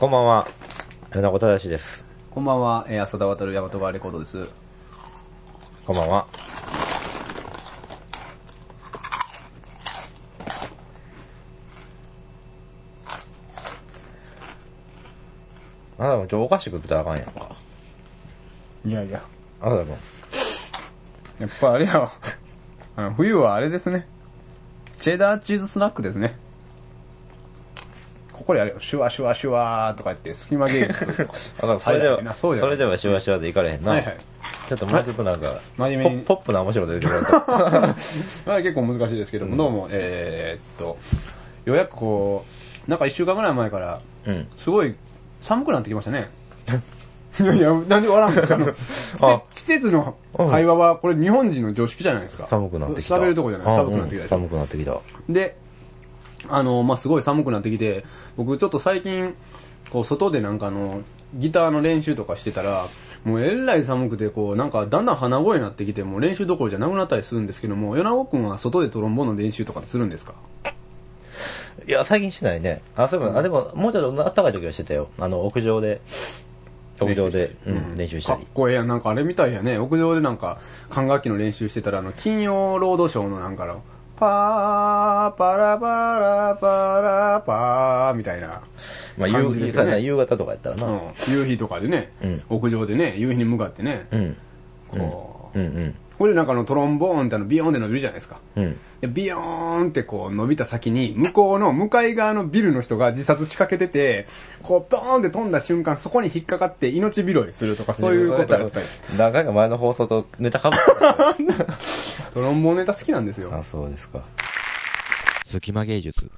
こんばんは。米子正です。こんばんは、えー、浅田渡る大和川レコードです。こんばんは。あなたもちょ、お菓子食ってたらあかんやんか。いやいや。あなたも。やっぱあれやわ。あの、冬はあれですね。チェダーチーズスナックですね。ここであれよ、シュワシュワシュワーとか言って、隙間芸術とか。それでは、それではシュワシュワでいかれへんな。はいはい。ちょっともうちょっとなんか、真面目にポップな面白いこと言ってくれた。まあ結構難しいですけども、どうも、えー、っと、ようやくこう、なんか一週間ぐらい前から、うん。すごい寒くなってきましたね。いやいや、なんで笑うんですか？季節の会話は、これ日本人の常識じゃないですか。寒くなってきた。喋るとこじゃない。寒くなってきた寒くなってきた。で、あの、まあ、すごい寒くなってきて、僕ちょっと最近、こう、外でなんかあの、ギターの練習とかしてたら、もうえらい寒くて、こう、なんかだんだん鼻声になってきて、もう練習どころじゃなくなったりするんですけども、米子くんは外でトロンボーンの練習とかするんですか？いや、最近しないね。あ、そういえば、あ、でも、もうちょっと暖かい時はしてたよ。あの、屋上で、屋上で、うん、練習したりかっ。こええやん。なんかあれみたいやね。屋上でなんか、管楽器の練習してたら、あの、金曜ロードショーのなんかの、パー、パラパラパラパー、みたいな。まあ、夕日、感じですよね夕方とかやったらな。うん。夕日とかでね、うん屋上でね、夕日に向かってね、うん。こう、うんうん。これでなんかあのトロンボーンってあのビヨーンって伸びるじゃないですか。うん。でビヨーンってこう伸びた先に、向こうの向かい側のビルの人が自殺仕掛けてて、こうボーンって飛んだ瞬間そこに引っかかって命拾いするとかそういうことやったり。何回か前の放送とネタかぶった。トロンボーンネタ好きなんですよ。あ、そうですか。隙間芸術。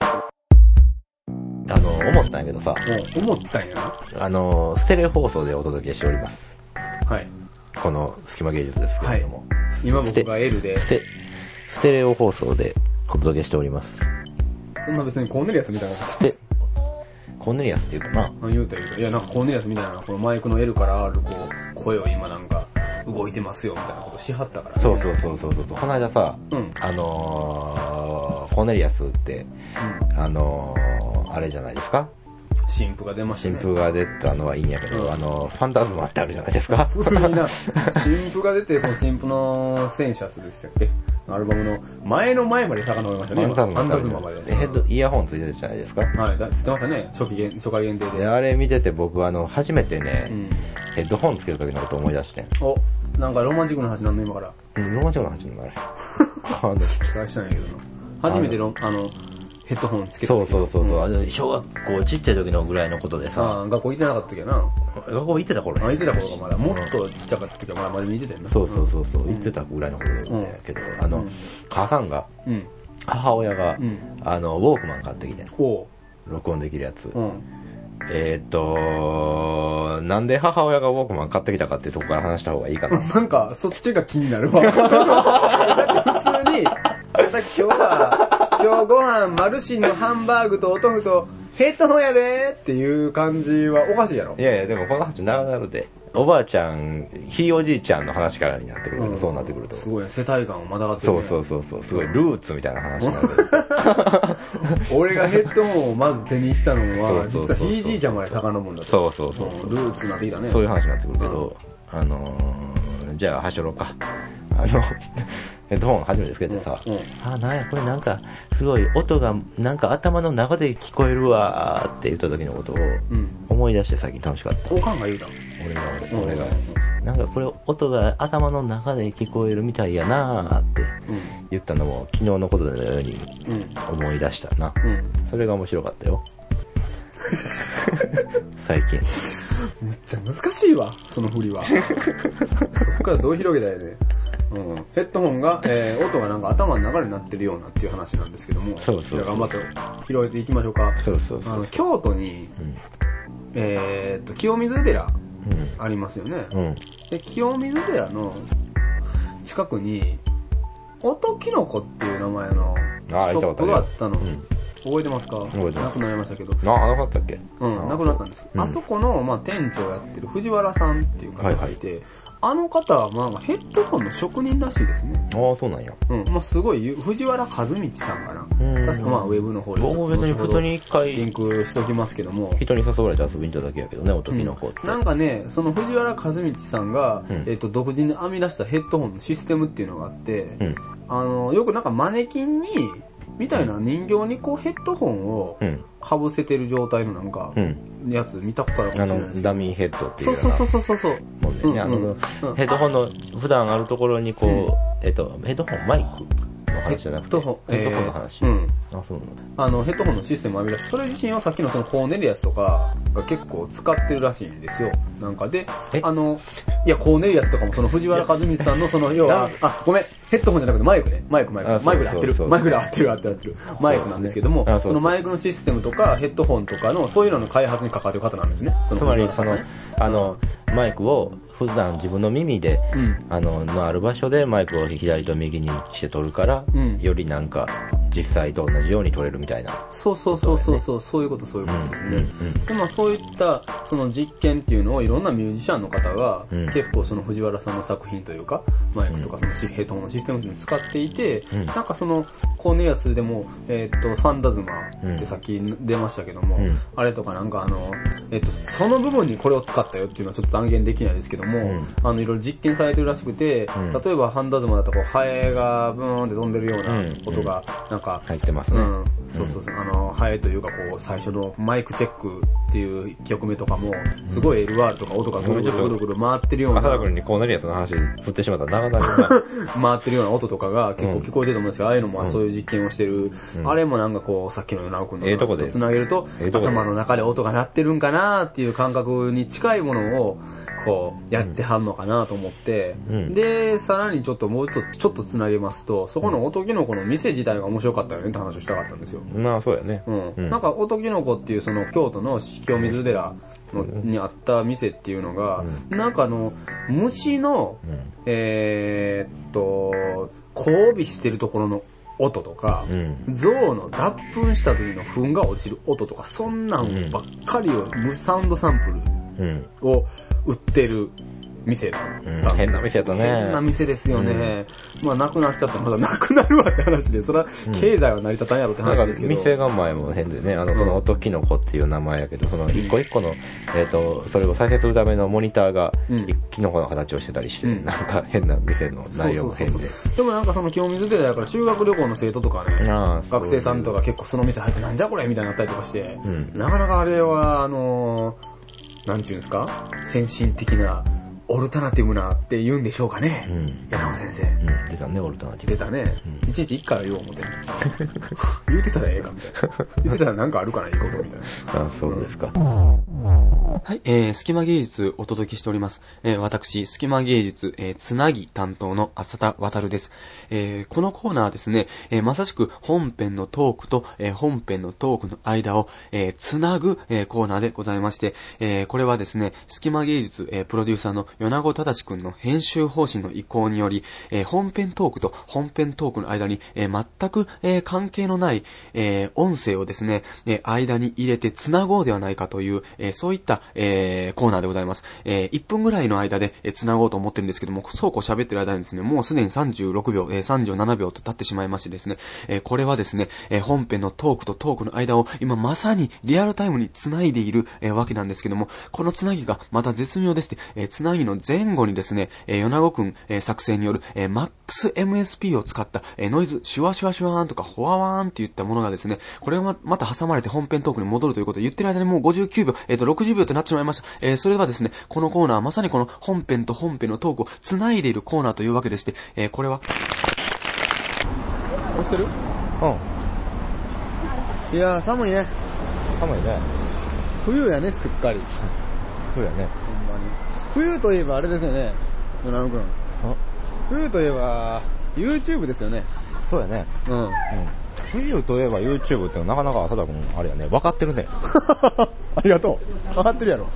あの、思ったんやけどさ、思ったんやな。あの、ステレオ放送でお届けしております。はい。この隙間芸術ですけれども。今僕が L で、ステ、ステレオ放送でお届けしております。そんな別にコーネリアスみたいなステ、コーネリアスっていうかな。あ言うた言うた。いや、なんかコーネリアスみたいな、このマイクの L から R こう、声を今なんか、動いてますよみたいなことしはったからね。そうそうそうそうそう。この間さ、うん。あのー、コーネリアスって、あのー、あれじゃないですか？新婦が出ましたね。新風が出たのはいいんやけど、うんあの、ファンタズマってあるじゃないですか？古いな。新婦が出て、この新婦のセンシャスでしたっけアルバムの前の前まで遡りましたね。ファンタズマまで。でヘッド、イヤホンついてるじゃないですか？はい、だ知ってましたね。初期限、初回限定で。で、あれ見てて僕、あの、初めてね、うん。ヘッドホンつける時のこと思い出してん。お、なんかロマンチックな話なんの今から。うん、ロマンチックな話になる。あ の期待したんやけどな。初めてロあの、ヘッドホンつけたそう時そうそうそう、あんの小学校ちっちゃい時のぐらいのことでさ、ああ、学校行ってなかった時やな。学校行ってた頃あ、行ねってた頃がまだ、もっとちっちゃかった時はまだ真面目に行ってたよな。そうそうそうそう、ん行ってたぐらいのことだうんけど、あの、うん母さんが、うん。母親が、うんあの、ウォークマン買ってきて。録音できるやつ。うん。えーっと、なんで母親がウォークマン買ってきたかっていうとこから話した方がいいかな。なんか、そっちが気になるわ。普通に、今日は、今日ご飯、マルシンのハンバーグとお豆腐とヘッドホンやでっていう感じはおかしいやろい。やいや、でもこの話長なるで。おばあちゃん、ひいおじいちゃんの話からになってくると、んそうなってくると。すごい、世帯感をまだがってる、そうね。そうそうそう、すごいルーツみたいな話になる。俺がヘッドホンをまず手にしたのは、そうそうそうそう実はひいじいちゃんまで遡るんだった。そうそうそううんルーツになってきたね。そういう話になってくるけど、あのー、じゃあ、はしょろうか。あの、ヘッドホン初めてつけてさ、うんうんあ、なんや、これなんか、すごい音が、なんか頭の中で聞こえるわーって言った時のことをうん。思い出して最近楽しかった。おかんが言うたの。俺が、うん俺が。なんかこれ音が頭の中で聞こえるみたいやなーってうん。言ったのも昨日のことのようにうん。思い出したな。うん。それが面白かったよ。最近。めっちゃ難しいわ、その振りは。そっからどう広げたいね。うん。ヘッドホンが、えー、音がなんか頭の中になってるようなっていう話なんですけども。そうそうそうじゃあ頑張って広げていきましょうか。そうそうそうあの、京都に、うん。えーっと、清水寺うん。ありますよね。うん。で、清水寺の近くに、音キノコっていう名前のショップがあったの。うん。覚えてますか？覚えてますなくなりましたけど。あ、なかったっけ？うん、なくなったんです。うんあそこの、まあ、店長やってる藤原さんっていう方がいて、あの方は、まあ、ヘッドホンの職人らしいですね。ああ、そうなんや。うん。まあ、すごいゆ、藤原和道さんかな。うん確かまあ、ウェブの方で。僕も別に普通に一回、リンクしときますけども。人に誘われて遊びに行っただけやけどね、おときの子って。なんかね、その藤原和道さんが、うんえっと、独自に編み出したヘッドホンのシステムっていうのがあって、うん。あの、よくなんかマネキンに、みたいな人形にこうヘッドホンをうん。被せてる状態のなんかう、ん。やつ見たことあるかあの、もしれないですけど。ダミーヘッドっていうそうそうそうそうそう。もんでね、あの、うんうんヘッドホンの普段あるところにこう、えっと、ヘッドホン、マイク？の話じゃなくて、ヘッドホンヘッドホンの話。えーうんあ、そうなんだ。あの、ヘッドホンのシステムを編み出して、それ自身はさっきのそのコーネリアスとかが結構使ってるらしいんですよ。なんかでえ、あの、いや、コーネリアスとかもその藤原和道さんのその、要は、あ、ごめん、ヘッドホンじゃなくてマイクね。マイク、マイク。マイクで合ってるマイクで合ってる、合ってる、合ってる。マイクなんですけどもあそのマイクのシステムとかヘッドホンとかの、そういうのの開発に関わってる方なんですね。そのつまり、そのあの、マイクを普段自分の耳で、うん。あの、のある場所でマイクを左と右にして撮るから、うんよりなんか、実際と同じように撮れるみたいな。そうそうそうそうそう、そういうこと、そういうことですね。うんでまあ、そういったその実験っていうのをいろんなミュージシャンの方が、うん結構その藤原さんの作品というかマイクとかそのシヘッドホンのシステムを使っていて、うんなんかそのコーネリアスでも、えーっとファンダズマってさっき出ましたけども、うんあれとかなんかあの、えーっとその部分にこれを使ったよっていうのはちょっと断言できないですけども、うん。あのいろいろ実験されてるらしくて、うん。例えばファンダズマだとこうハエがブーンって飛んでるようなうん。音がなんか、入ってますね。うん、そうそうそう、あの、ハエというか、こう、最初のマイクチェックっていう曲目とかも、すごい LR とか音がぐるぐるぐるぐる回ってるような、浅田君にコーネリアスの話振ってしまったら長々な。回ってるような音とかが結構聞こえてると思うんですけど、ああいうのうんもそういう実験をしてる、うん。あれもなんかこう、さっきの直君のええとつなげると、ええとこで頭の中で音が鳴ってるんかなっていう感覚に近いものを、こう、やってはんのかなと思って、うんで、さらにちょっともうちょっと、ちょっとつなげますと、そこの音キノコの店自体が面白かったよねって話をしたかったんですよ。まあ、そうやね。うんうんなんか、音きのこっていうその京都の清水寺のにあった店っていうのが、なんかあの、虫の、うん。えーっと、交尾してるところの音とか、うん。象の脱粉した時の糞が落ちる音とか、そんなんばっかりを、サウンドサンプうん。ルを売ってる店だ。った変な店やったね。変な店ですよね。まあ、なくなっちゃった。らまだなくなるわって話で、それは経済は成り立たんやろって話ですけど。店構えも変でね、あの、うん。その音キノコっていう名前やけど、その一個一個の、えっと、それを再生するためのモニターがうん、キノコの形をしてたりして、うん。なんか変な店の内容も変で。でもなんかその清水寺だから修学旅行の生徒とかね、学生さんとか結構その店入ってなんじゃこれみたいになったりとかして、うん。なかなかあれは、あのー、なんていうんですか？先進的な、オルタナティブなって言うんでしょうかね。うん。柳尾先生。うん。出たね、オルタナティブ。出たね。うん一日一回は言おう思って。言うてたらええかみたいな。言うてたらなんかあるかないいことみたいな。あそうですか。はい、えー、隙間芸術お届けしております。えー、私、隙間芸術、えー、つなぎ担当の浅田渡です。えー、このコーナーはですね、えー、まさしく本編のトークと、えー、本編のトークの間を、えー、つなぐ、えー、コーナーでございまして、えー、これはですね、隙間芸術、えー、プロデューサーの米子忠くんの編集方針の意向により、えー、本編トークと本編トークの間に、えー、全く、えー、関係のない、え、音声をですね、え、間に入れてつなごうではないかという、え、そういった、え、コーナーでございます。え、1分ぐらいの間で、えー、つなごうと思ってるんですけども、そうこう喋ってる間にですね、もうすでに36秒、えー、37秒と経ってしまいましてですね、え、これはですね、え、本編のトークとトークの間を今まさにリアルタイムに繋いでいる、え、わけなんですけども、この繋ぎがまた絶妙でして、え、繋ぎの前後にですね、えー、米子くん、えー、作成による、えー、マックス MSP を使った、えー、ノイズ、シュワシュワシュワーンとか、ホワワーンって言ったものがですね、これがままた挟まれて本編トークに戻るということで言ってる間にもう59秒、えっ、と、60秒となってしまいました。えー、それはですね、このコーナーはまさにこの本編と本編のトークを繋いでいるコーナーというわけでして、えー、これは、押してる？うん。いやー寒いね。寒いね。冬やね、すっかり。そうやね。冬といえばあれですよね、野良くん。冬といえば、YouTube ですよね。そうやね。うん。うん。冬といえば YouTube ってなかなか浅田君、あれやね、分かってるね。ありがとう。分かってるやろ。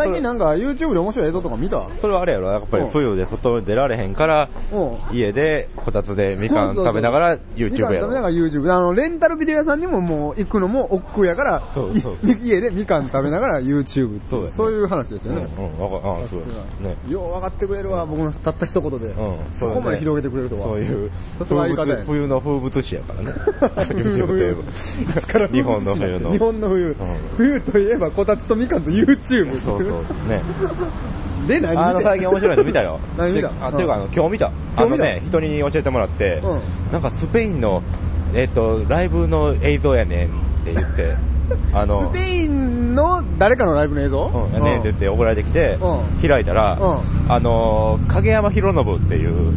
最近なんか YouTube で面白い映像とか見た？それはあれやろ、やっぱり冬で外に出られへんから、うん。家でこたつでみかん食べながら YouTube やみかん食べながろ。ら YouTube。あの、レンタルビデオ屋さんにももう行くのも億劫やから、そうそうい家でみかん食べながら YouTube そうねそういう話ですよね。うん、うん、わか、あさすそうがね。よう分かってくれるわ、僕のたった一言で。うんそこまで広げてくれるとは。そういう、さすが相冬の風物詩やからね。YouTube といえば。日本の冬の日本の冬。冬といえばこたつとみかんと YouTube。そうそう。ね。で、何あの、最近面白いの見たよ。何見た？てあ、ていうか、あの、今日見た。今日見た？あのね、人に教えてもらってう、なんかスペインの、えっと、ライブの映像やねんって言って、あの、スペインの誰かのライブの映像？うん、やねんって言って送られてきてう、開いたら、うあの、影山博信っていう、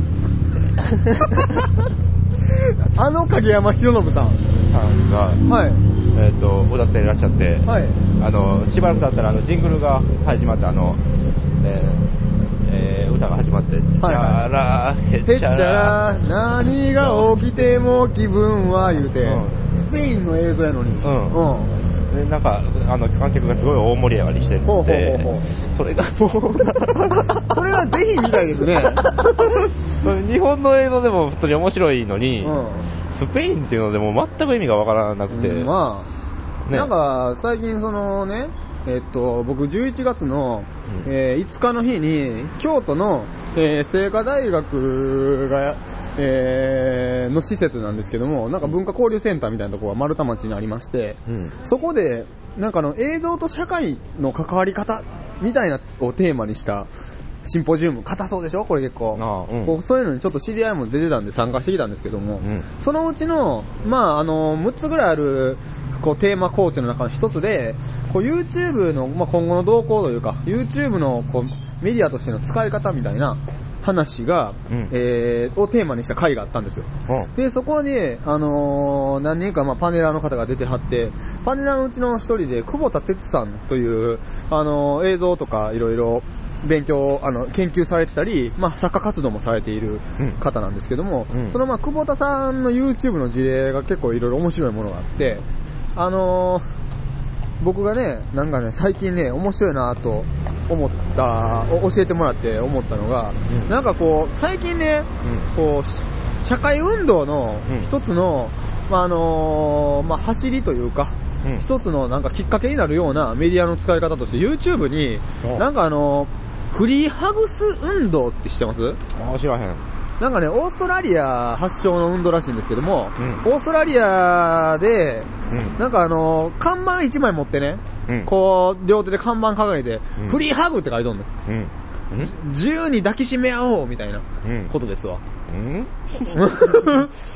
あの影山博信さん。さんが、はい。えっと、歌っていらっしゃって、はい。あの、しばらく経ったら、あの、ジングルが始まって、あの、えーえー歌が始まって、チはいャラ、ヘへっちゃッチャラ、ら、何が起きても気分は言うて、うスペインの映像やのに。うんうん。でなんか、あの、観客がすごい大盛り上がりしてほうほうてほうほ、それがもう、それはぜひ見たいですね。日本の映像でも普通に面白いのに、うスペインっていうのでも全く意味がわからなくて、ん。まあ、ね。なんか、最近そのね、えっと、僕11月の、うん。えー5日の日に、京都の、えー清華大学が、えーの施設なんですけども、なんか文化交流センターみたいなところが丸太町にありまして、うん。そこで、なんかあの映像と社会の関わり方みたいなをテーマにしたシンポジウム、硬そうでしょ？これ結構。ああうん。こうそういうのにちょっと知り合いも出てたんで参加してきたんですけども、うん。そのうちの、まああの、6つぐらいある、こうテーマコーチの中の一つで、こう YouTube の、まあ、今後の動向というか、YouTube のこうメディアとしての使い方みたいな話が、うん。えーをテーマにした回があったんですよ。うん。で、そこに、あのー何人か、まあ、パネラーの方が出てはって、パネラーのうちの一人で、久保田哲さんという、あのー映像とかいろいろ勉強、あの、研究されてたり、まあ、作家活動もされているうん。方なんですけども、うん。その、まあ、久保田さんの YouTube の事例が結構いろいろ面白いものがあって、あのー僕がね、なんかね、最近ね、面白いなと思った、お教えてもらって思ったのが、うん。なんかこう、最近ね、こう、し社会運動のうん。一つの、まあ、あのーまあ、走りというか、うん。一つのなんかきっかけになるようなメディアの使い方として YouTube にお、なんかあのーフリーハグス運動って知ってます？あ知らへん。なんかね、オーストラリア発祥の運動らしいんですけども、うオーストラリアで、うんなんかあのー看板一枚持ってね、うんこう、両手で看板掲げて、うんフリーハグって書いとんの。うん。自由に抱きしめ合おうみたいなうん。ことですわ。うん？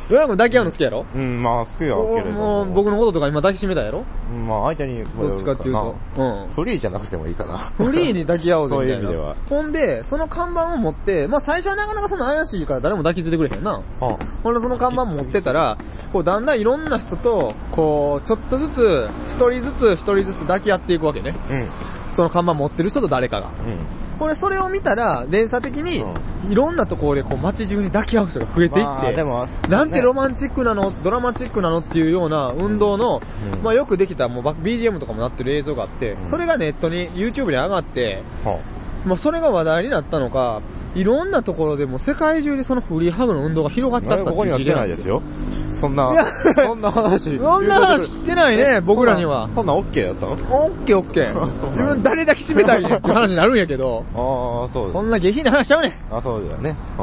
ドラゴン抱き合うの好きやろ？うん、まあ好きやけれどもう僕のこととか今抱きしめたやろ？うんまあ相手に、どっちかっていうと。うん。フリーじゃなくてもいいかな。フリーに抱き合おうぜみたいな。そういう意味ではほんで、その看板を持って、まあ最初はなかなかその怪しいから誰も抱きついてくれへんな。はほんでその看板持ってたら、こうだんだんいろんな人と、こう、ちょっとずつ、一人ずつ一人ずつ抱き合っていくわけね。うん。その看板持ってる人と誰かが。うん。これそれを見たら、連鎖的に、いろんなところでこう街中に抱き合う人が増えていって、まあでもなんてロママンチックなの、ドラマチックなのっていうような運動の、うん。まあよくできたもうバ BGM とかもなってる映像があって、うん。それがネットに YouTube に上がって、はまあそれが話題になったのか、いろんなところでもう世界中でそのフリーハグの運動が広がっちゃったっていうここには来て時代なんですよ。ないですよ。そんな、そんな話。そんな話来てないね、僕らには。そんなん OK やったの？オッケーオッケー。自分誰抱きしめたいねんって話になるんやけど、ああ、そうそんな下品な話ちゃうねん。あ、そうだよね。う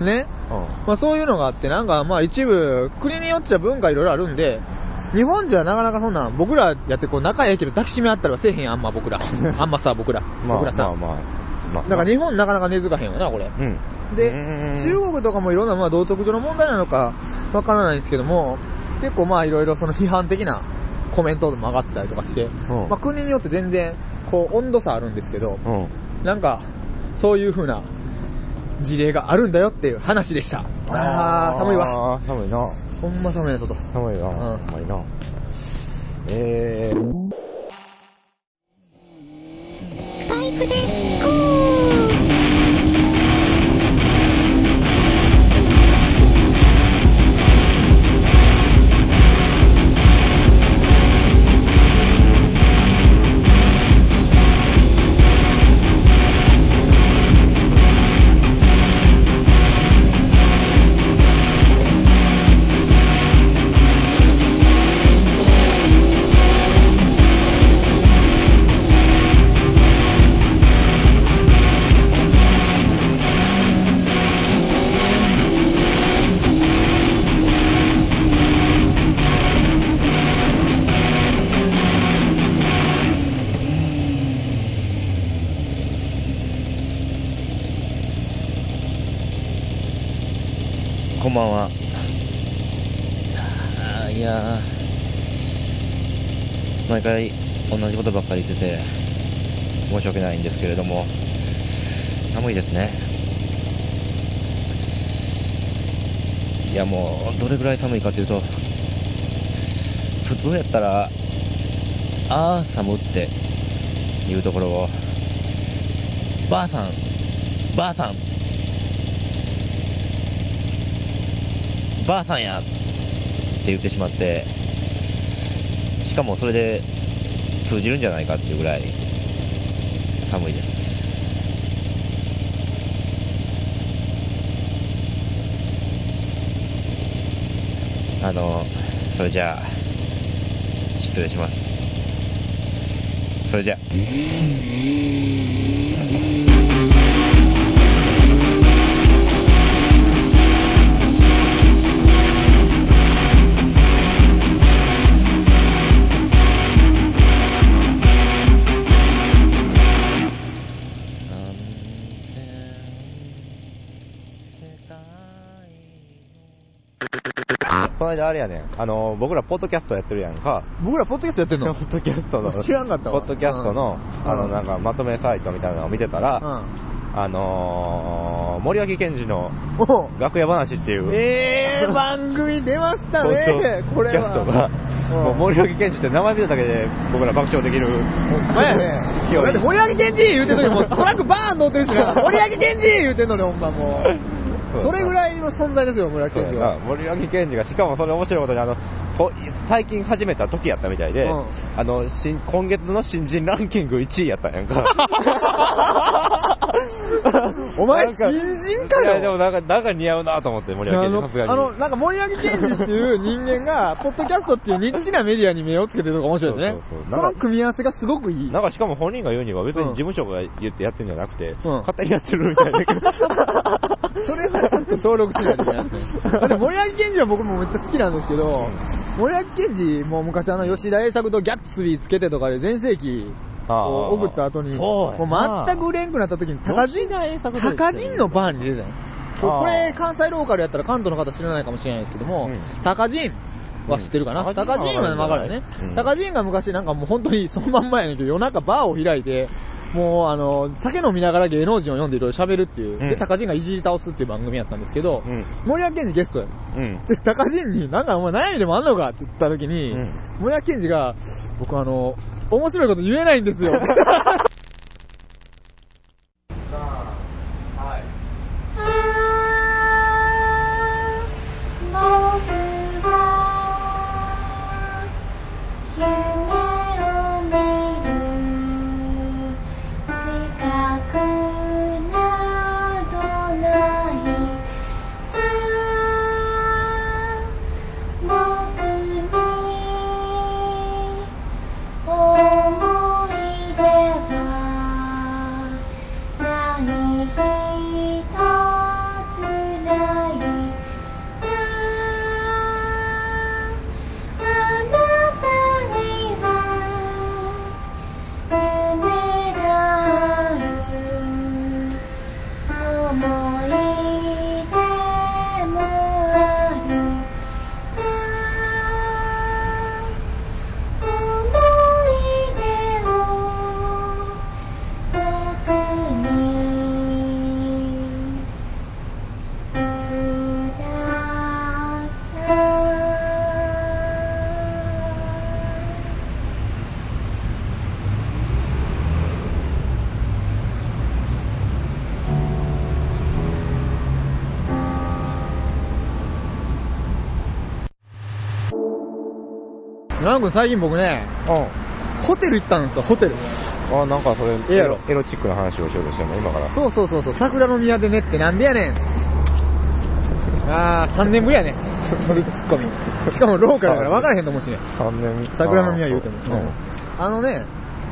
うん。ね。まあそういうのがあって、なんかまあ一部、国によっては文化いろいろあるんで、日本じゃなかなかそんなん、僕らやってこう仲ええけど抱きしめ合ったりはせえへんあんま僕ら。あんまさ、僕ら。まあ僕らさ。まあまあ。まあだから日本なかなか根付かへんわな、これ。うん。でうん、中国とかもいろんなまあ道徳上の問題なのかわからないんですけども、結構まあいろいろその批判的なコメントも上がってたりとかして、うんまあ国によって全然こう温度差あるんですけど、うん。なんか、そういう風な事例があるんだよっていう話でした。あー、寒いわ。寒いな。ほんま寒いな、外。寒いな。ん寒いな。えー。て、申し訳ないんですけれども、寒いですね。いやもう、どれぐらい寒いかというと、普通やったら、あー寒っていうところを、ばあさん、ばあさん、ばあさんやって言ってしまって、しかもそれで通じるんじゃないかっていうぐらい寒いです。あの、それじゃあ、失礼します。それじゃあ。間あれやねん。あの、僕らポッドキャストやってるやんか。僕らポッドキャストやってんの？ポッドキャストの、知らんかったわポッドキャストの、うんあの、なんか、まとめサイトみたいなのを見てたら、うん。あのー、森脇健児のお楽屋話っていう、えー、番組出ましたね。これは。キャストが、うんもう森脇健児って名前見ただけで僕ら爆笑できる。まやね。だって森脇健児言うてんのにもうトラックバーン乗ってるしな。森脇健児言うてんのにほんまもう。それぐらいの存在ですよ、森脇そうやな健児は。森脇健児が、しかもそれ面白いことに、あの、こ最近始めた時やったみたいで、うんあの、新、今月の新人ランキング1位やったんやんか。お前新人かいや、でよ。もなんか、なんか似合うなと思って、森あ脇健さすがに。あの、なんか森脇健児っていう人間が、ポッドキャストっていうニッチなメディアに目をつけてるのが面白いですねそうそうそう。その組み合わせがすごくいい。なんかしかも本人が言うには別に事務所が言ってやってんじゃなくて、うん勝手にやってるみたいだけど。それはちょっと登録しないといけないですね。だって森脇健児は僕もめっちゃ好きなんですけど、森脇健児も昔あの吉田栄作とギャッツビーつけてとかで全盛期を送った後に、もう全く売れんくなった時に高人、高人のバーに出てたよ。これ関西ローカルやったら関東の方知らないかもしれないですけども、うん。高人は知ってるかな、うん。高人はわかるよね。うん高人が昔なんかもう本当にそのまんまやねんけど夜中バーを開いて、もうあの、酒飲みながら芸能人を読んでいろいろ喋るっていう、うんで、高人がいじり倒すっていう番組やったんですけど、うん。森脇健児ゲストや。うん。で、高人に、なんかお前悩みでもあんのかって言った時に、うん森脇健児が、僕あの、面白いこと言えないんですよ。山君最近僕ね、うホテル行ったんですよ、ホテル。ん。あ、なんかそれ、ええやろエロチックな話をしようとしてんの、今から。そうそうそうそう、桜の宮でねってなんでやねん。あー、3年ぶりやね。乗りツッコミ。しかもローカルだから分からへんと思うしね。3年。桜の宮言うても。ううんあのね、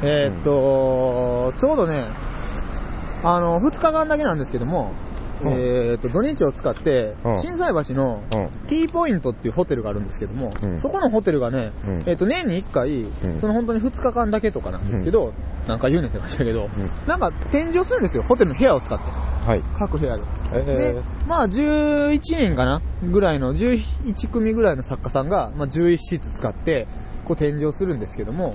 えーっと、ちょうどね、あの、2日間だけなんですけども、うんえーっと、土日を使ってう、ん心斎橋のうん。T ポイントっていうホテルがあるんですけども、うんそこのホテルがね、うんえーっと、年に1回、んその本当に2日間だけとかなんですけど、なんか言うねんってましたけど、なんか展示をするんですよ、ホテルの部屋を使って。はい。各部屋で。えで、まあ11人かなぐらいの、11組ぐらいの作家さんが、まあ11室使って、こう展示をするんですけども、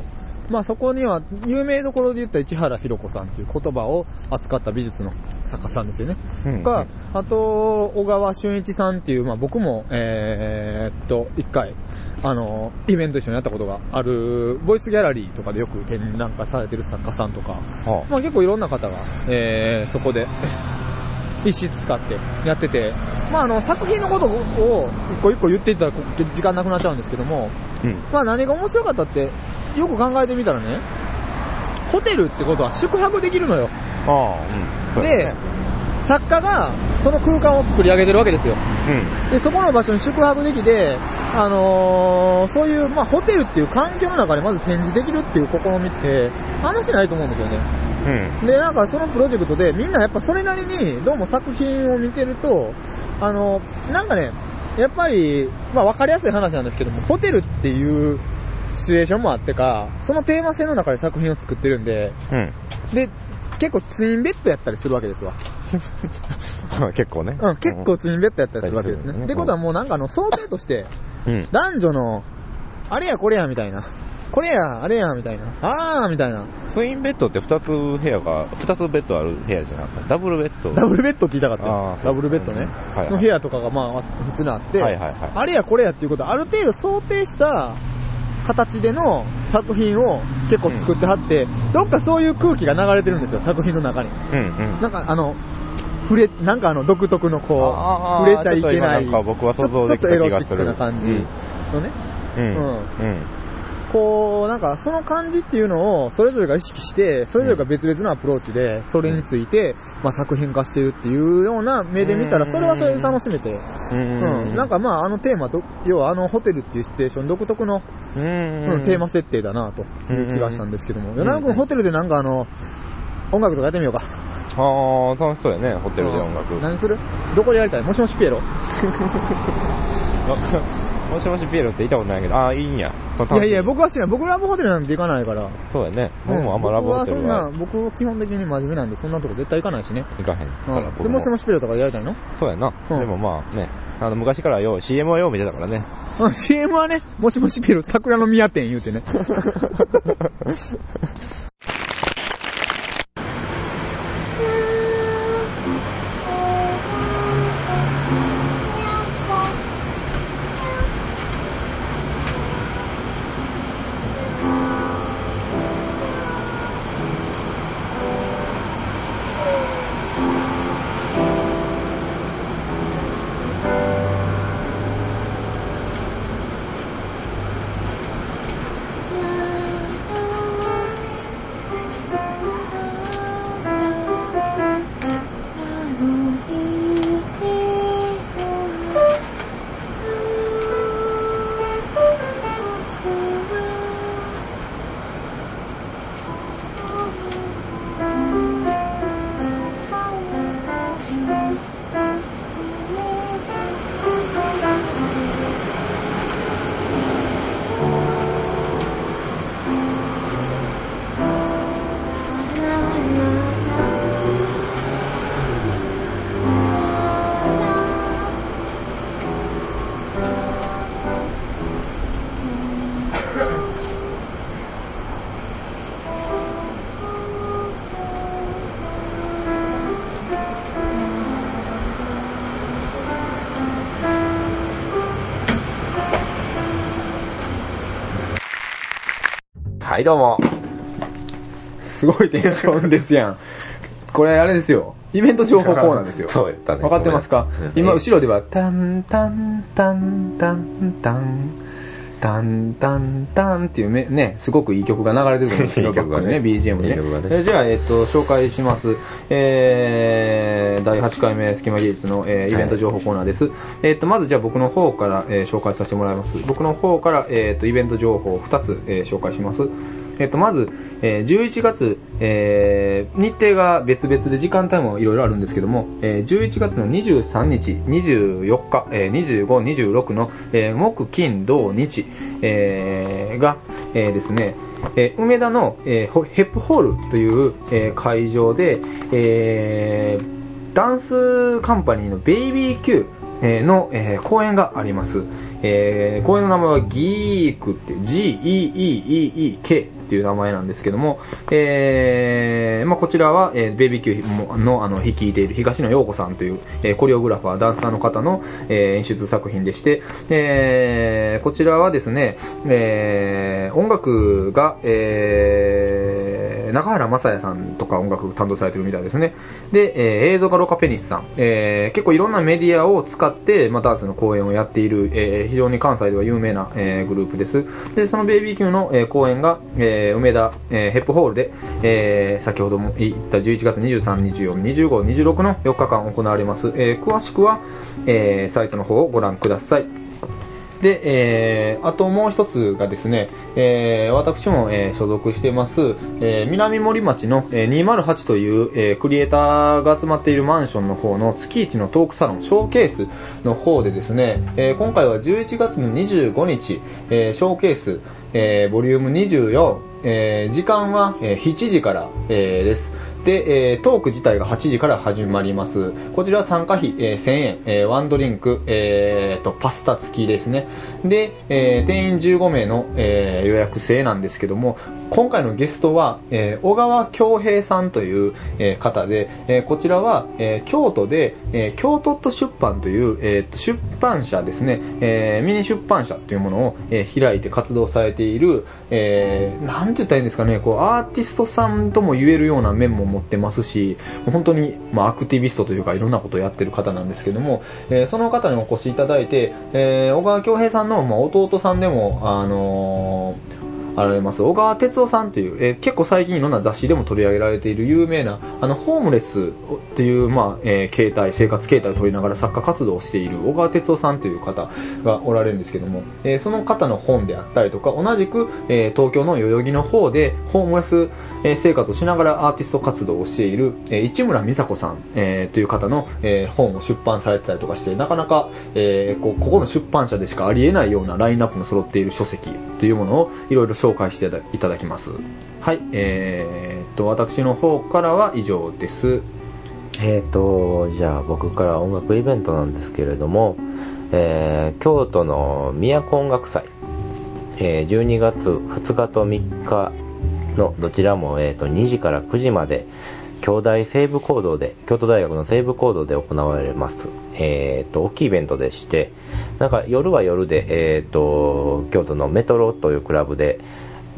まあそこには、有名どころで言った市原ひろ子さんっていう言葉を扱った美術の作家さんですよね。うんとか、あと、小川俊一さんっていう、まあ僕も、えーっと、一回、あの、イベント一緒にやったことがある、ボイスギャラリーとかでよく展覧会されてる作家さんとか、はまあ結構いろんな方が、えー、そこで、一室使ってやってて、まああの、作品のことを一個一個言っていったらこ時間なくなっちゃうんですけども、うん。まあ何が面白かったって、よく考えてみたらね、ホテルってことは宿泊できるのよ。ああ、うん。でね、作家がその空間を作り上げてるわけですよ。うん。で、そこの場所に宿泊できて、あのーそういう、まあ、ホテルっていう環境の中でまず展示できるっていう試みって、あんましないと思うんですよね。うん。で、なんかそのプロジェクトでみんなやっぱそれなりにどうも作品を見てると、あの、なんかね、やっぱり、まあ分かりやすい話なんですけども、ホテルっていうシチュエーションもあってか、そのテーマ性の中で作品を作ってるんで、うん。で、結構ツインベッドやったりするわけですわ。結構ね。うん、結構ツインベッドやったりするわけですね。うんってことはもうなんかあの想定として、うん。男女の、あれやこれやみたいな。これや、あれやみたいな。あーみたいな。ツインベッドって二つ部屋が、二つベッドある部屋じゃなかった？ダブルベッド。ダブルベッドって言いたかったあよーそうダブルベッドね。はいはいの部屋とかがまあ普通にあって、はいはいはいあれやこれやっていうことはある程度想定した形での作品を結構作ってはって、どっかそういう空気が流れてるんですよ、作品の中に。うんうん。なんかあの、触れ、なんかあの独特のこあーう、触れちゃいけない。ちょっと今なんか僕は想像できたちょちょっとエロチックな感じのね。うん。うんうん。こう、なんかその感じっていうのをそれぞれが意識して、それぞれが別々のアプローチで、それについて、まあ作品化してるっていうような目で見たら、それはそれで楽しめて、うん。うん。なんかまああのテーマと、要はあのホテルっていうシチュエーション独特の、うん。うん、テーマ設定だなという気がしたんですけども、米山君ホテルでなんかあの、音楽とかやってみようか。ああ、楽しそうやね、ホテルで音楽。うん。何する？どこでやりたい？もしもしピエロ？もしもしピエロって言ったことないけど、ああ、いいんや。いやいや、僕は知らない。僕ラブホテルなんて行かないから。そうやね。僕もあんまラブホテルは僕はそんな、僕は基本的に真面目なんで、そんなとこ絶対行かないしね。行かへんから、僕もしもしピエロとかでやりたいの？そうやな。うんでもまあね、あの、昔からよう、CM はよう見てたからね。うん CM はね、もしもしピエロ、桜の宮店言うてね。はい、どうも。すごいテンションですやん。これあれですよ。イベント情報コーナーですよ。そうやったね分かってますか？今、後ろでは、タンタンタンタンタン。タンタンタンっていうめね、すごくいい曲が流れてると思うんですけ曲がね BGM でねいい曲がねえじゃあ、えっと、紹介します。えー、第8回目、隙間技術の、えーイベント情報コーナーです。えっと、まずじゃあ僕の方から、えー紹介させてもらいます。僕の方から、えっと、イベント情報を2つ、えー紹介します。えっと、まず、えー11月、えー日程が別々で時間帯もいろいろあるんですけども、えー11月の23日、24日、えー25、26の、えー木、金、土、日、えーが、えーですね、えー梅田の、えーヘップホールという、えー会場で、えーダンスカンパニーのベイビー Q えーの、えー公演があります。えー公演の名前はギークって、G-E-E-E-E-K っていう名前なんですけども、えーまあ、こちらは、えーベイビー Q もの、あの、率いている東野陽子さんという、えーコリオグラファー、ダンサーの方の、えー演出作品でして、えーこちらはですね、えー音楽が、えー中原雅也さんとか音楽担当されてるみたいですね。で、えー映像がロカペニスさん、えー結構いろんなメディアを使って、まあ、ダンスの公演をやっている、えー非常に関西では有名な、えーグループです。で、そのベイビー級の、えー公演が、えー梅田、えーヘップホールで、えー先ほども言った11月23、24、25、26の4日間行われます。えー詳しくは、えーサイトの方をご覧ください。で、えー、あともう一つがですね、えー、私も、えー所属してます、えー、南森町の、えー208という、えークリエイターが集まっているマンションの方の月一のトークサロン、ショーケースの方でですね、えー今回は11月の25日、えーショーケース、えーボリューム24、えー時間は、えー7時から、えーです。で、えートーク自体が8時から始まります。こちら参加費、えー1000円、えーワンドリンク、えーと、パスタ付きですね。で、えー定員15名の、えー予約制なんですけども、今回のゲストは、えー小川京平さんという、えー方で、えーこちらは、えー京都で、えー京都と出版という、えーと出版社ですね、えーミニ出版社というものを、えー開いて活動されている、えーなんて言ったらいいんですかね、こう、アーティストさんとも言えるような面も持ってますし、本当に、まあ、アクティビストというか、いろんなことをやってる方なんですけども、えーその方にお越しいただいて、えー小川京平さんの、まあ、弟さんでも、あのーあられます、小川哲夫さんという、えー結構最近いろんな雑誌でも取り上げられている有名な、あの、ホームレスっていう、まあ、えー形態、生活形態を取りながら作家活動をしている小川哲夫さんという方がおられるんですけども、えーその方の本であったりとか、同じく、え東京の代々木の方で、ホームレス、生活をしながらアーティスト活動をしている、え市村美佐子さん、えという方の、え本を出版されてたりとかして、なかなか、えーこここの出版社でしかありえないようなラインナップの揃っている書籍というものをいろいろ紹紹介していただきます。はい、えーっと、私の方からは以上です。えーと、じゃあ僕から音楽イベントなんですけれども、えー京都の都音楽祭、えー12月2日と3日のどちらも、えーと2時から9時まで、兄弟西部行動で、京都大学の西部行動で行われます。えーと、大きいイベントでして、なんか夜は夜で、えーと、京都のメトロというクラブで、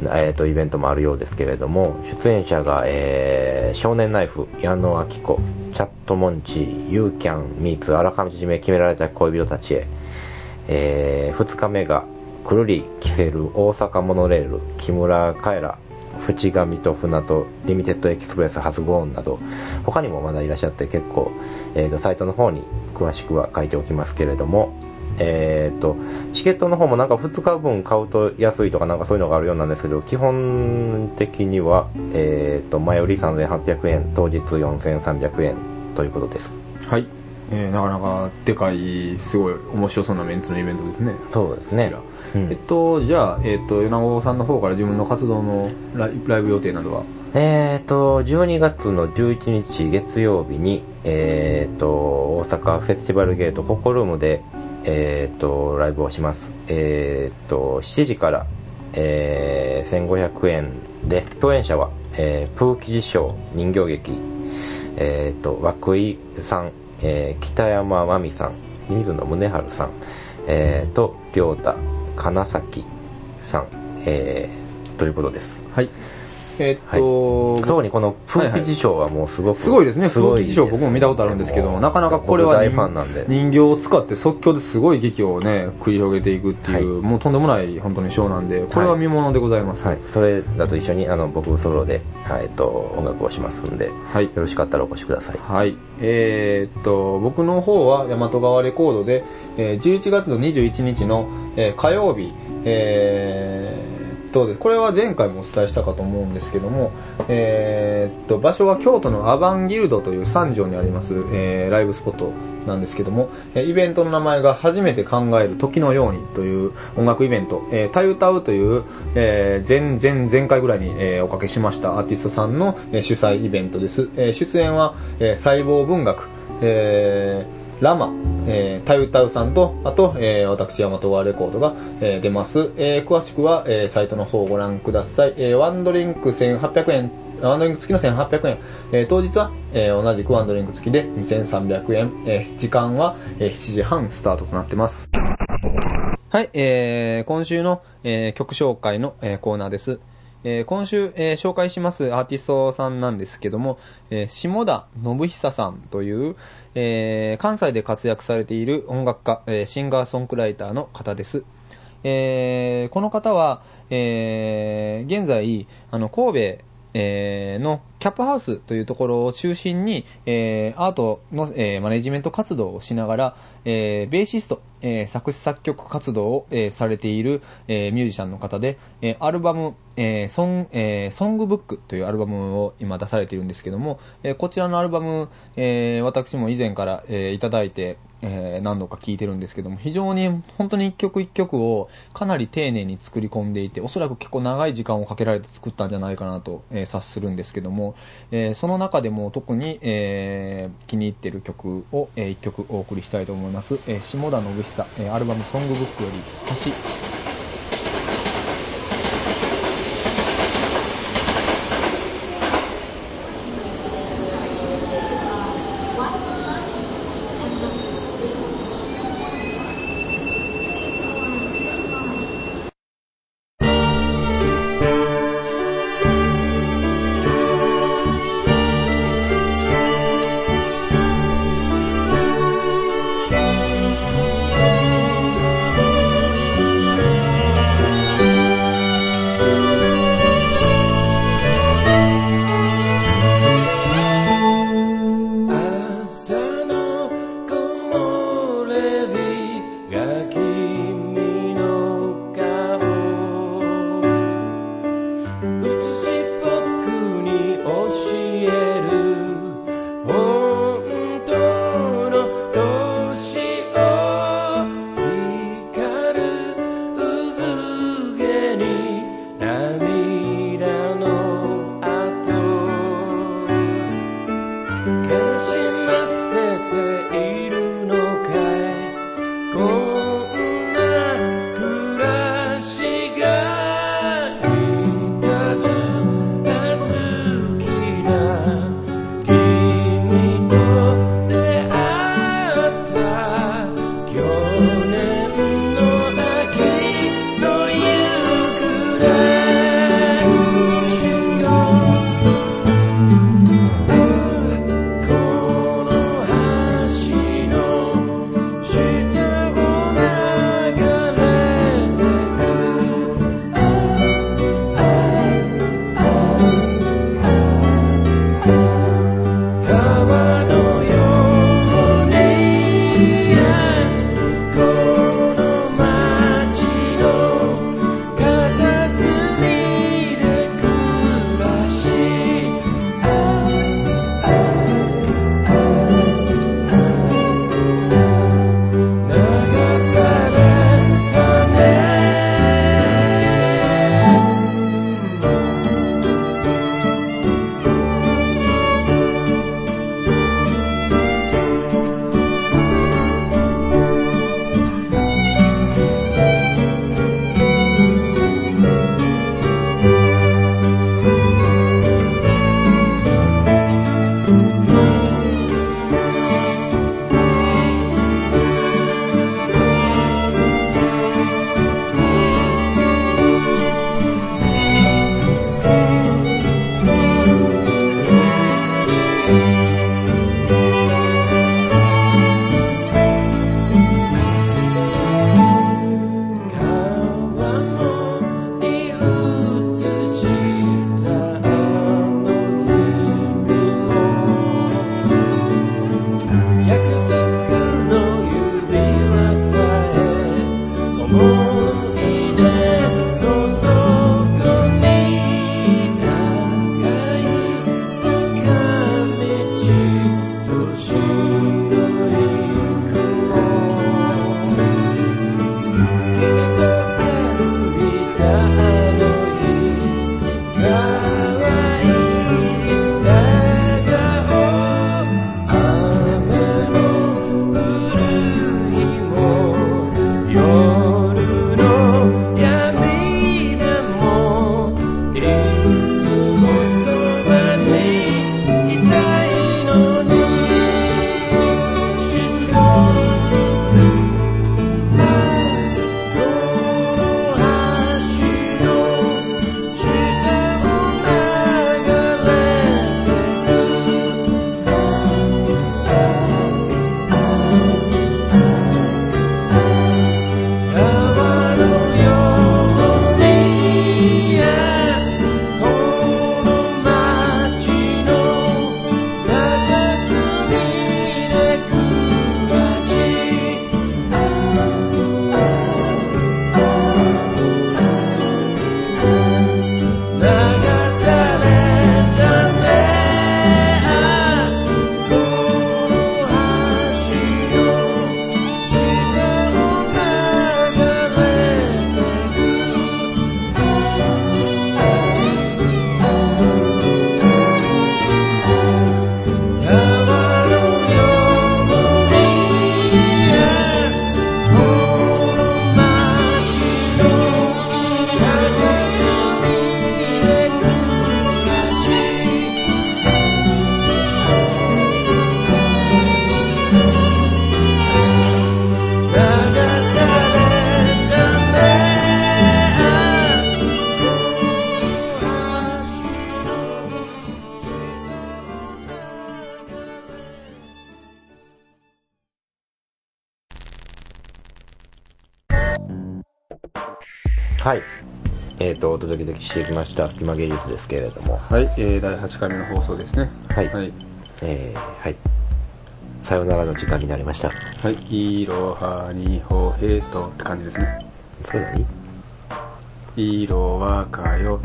えー、とイベントもあるようですけれども出演者が、えー少年ナイフ矢野明子チャットモンチユーキャンミーツあらかじめ決められた恋人たちへ、え2日目がくるりキセル大阪モノレール木村カエラ淵上と船とリミテッドエキスプレス発語音など他にもまだいらっしゃって結構、えーとサイトの方に詳しくは書いておきますけれどもえー、と、チケットの方もなんか2日分買うと安いとかなんかそういうのがあるようなんですけど、基本的には、えー、と、前売り3800円、当日4300円ということです。はい。えーなかなかでかい、すごい面白そうなメンツのイベントですね。そうですね。うんえっと、じゃあ、えっと、米子さんの方から自分の活動のライブ予定などは？えーと、12月の11日月曜日に、えーと、大阪フェスティバルゲートココルームで、えーと、ライブをします。えーと、7時から、えー1500円で、共演者は、えープーキジショー人形劇、えーと、涌井さん、えー北山真美さん、水野宗春さん、えーと、良太、金崎さん、えーということです。はい。えっはいと、特にこのプーキジショーはもうすごく、すごいですね。風紀賞僕も見たことあるんですけど、なかなかこれは僕大人ファンなんで。人形を使って即興ですごい劇をね、繰り広げていくっていう、はいもうとんでもない本当にショーなんで、これは見物でございます。はい。それだと一緒に、あの、僕ソロで、はい、えっと、音楽をしますんで、はいよろしかったらお越しください。はい。えーっと、僕の方は大和川レコードで、えー11月の21日の、えー火曜日、えーと、これは前回もお伝えしたかと思うんですけども、えーっと、場所は京都のアバンギルドという三条にあります、えーライブスポットなんですけども、えイベントの名前が初めて考える時のようにという音楽イベント、えー、たゆたうという、えー前前前回ぐらいに、えーおかけしましたアーティストさんの、え主催イベントです。え出演は、え細胞文学、えー、ラマ、えー、タユタウさんと、あと、えー、私、ヤマトワレコードが、えー出ます。えー詳しくは、えーサイトの方をご覧ください。えーワンドリンク1800円、ワンドリンク付きの1800円。えー当日は、えー同じくワンドリンク付きで2300円。えー時間は、えー7時半スタートとなってます。はい、えー、今週の、えー曲紹介の、えーコーナーです。えー今週、えー紹介しますアーティストさんなんですけども、えー下田信久さんという、え関西で活躍されている音楽家、えシンガーソングライターの方です。えこの方は、え現在、あの、神戸、えのキャップハウスというところを中心に、えーアートの、えーマネジメント活動をしながら、えーベーシスト、えー作詞作曲活動を、えーされている、えーミュージシャンの方で、えーアルバム、えーソンえーソングブックというアルバムを今出されているんですけども、えーこちらのアルバム、えー私も以前から、えーいただいて、えー何度か聴いてるんですけども、非常に本当に一曲一曲をかなり丁寧に作り込んでいて、おそらく結構長い時間をかけられて作ったんじゃないかなと、えー察するんですけども、えーその中でも特に、えー気に入ってる曲を、えー1曲お送りしたいと思います。えー下田信久、えーアルバムソングブックより、橋。「えっ、と、お届けしてきました、隙間芸術ですけれども、はい、えー、第8回目の放送ですね。はいはい。えー、はい。さよならの時間になりました。はい、いろはにほへとって感じですね。それ何いろはかよ、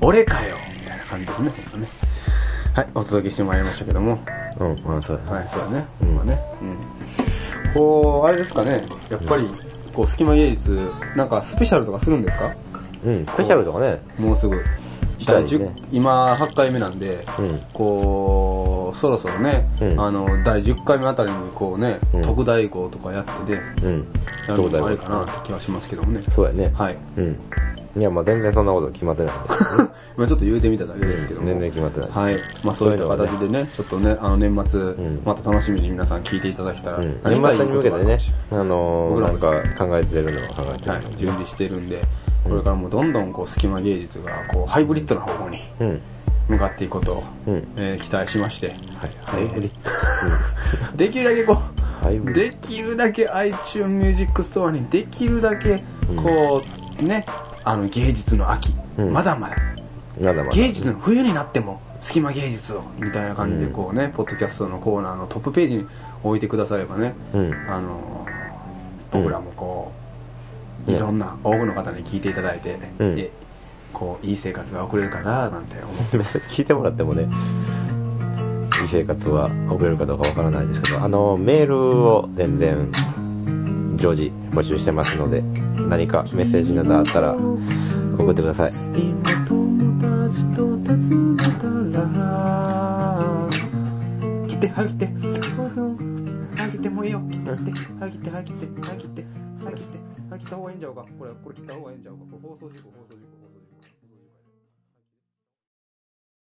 俺かよみたいな感じですね。ほんとねはい、お届けしてまいりましたけども。うん、まあそうだね。はい、そうだね。うんまあね。うん。こう、あれですかね。やっぱり、こう、隙間芸術、なんかスペシャルとかするんですか？うん、スペシャルとかね。もうすぐ。第したいね10今、8回目なんで、うん。こう、そろそろね、うんあの、第10回目あたりにこうね、うん特大号とかやってて、うん。やるのもありかなって気はしますけどもね。そうやね。はい。うん。いや、まあ全然そんなこと決まってないんです。今ちょっと言うてみただけですけども。全然決まってないはい。まあそういった形でね、ちょっとね、あの年末、んまた楽しみに皆さん聞いていただけたら、年末に向けてね、あのー、なんか考えてるのは考えてるはい、の準備してるんで、これからもどんどんこう隙間芸術がこうハイブリッドな方向にうん。向かっていくことを、うん。えー期待しまして、はい。できるだけこう、できるだけ iTunes Music Store にできるだけこう、ね、あの芸術の秋、うんまだまだまだまだ。芸術の冬になっても隙間芸術をみたいな感じでこうね、ポッドキャストのコーナーのトップページに置いてくださればね、うん。あのー僕らもこう、うんいろんな多くの方に聞いていただいて、うん。でこういい生活が送れるかななんて思って。聞いてもらってもね、いい生活は送れるかどうかわからないですけど、あの、メールを全然、常時募集してますので、何かメッセージなどあったら、送ってください。来てはぎてはぎてもいいよ来てはぎてはぎてはぎてはぎてった方がいいんちゃうか。これこれ切った方がいいんちゃうか。これ放送事故放送事故。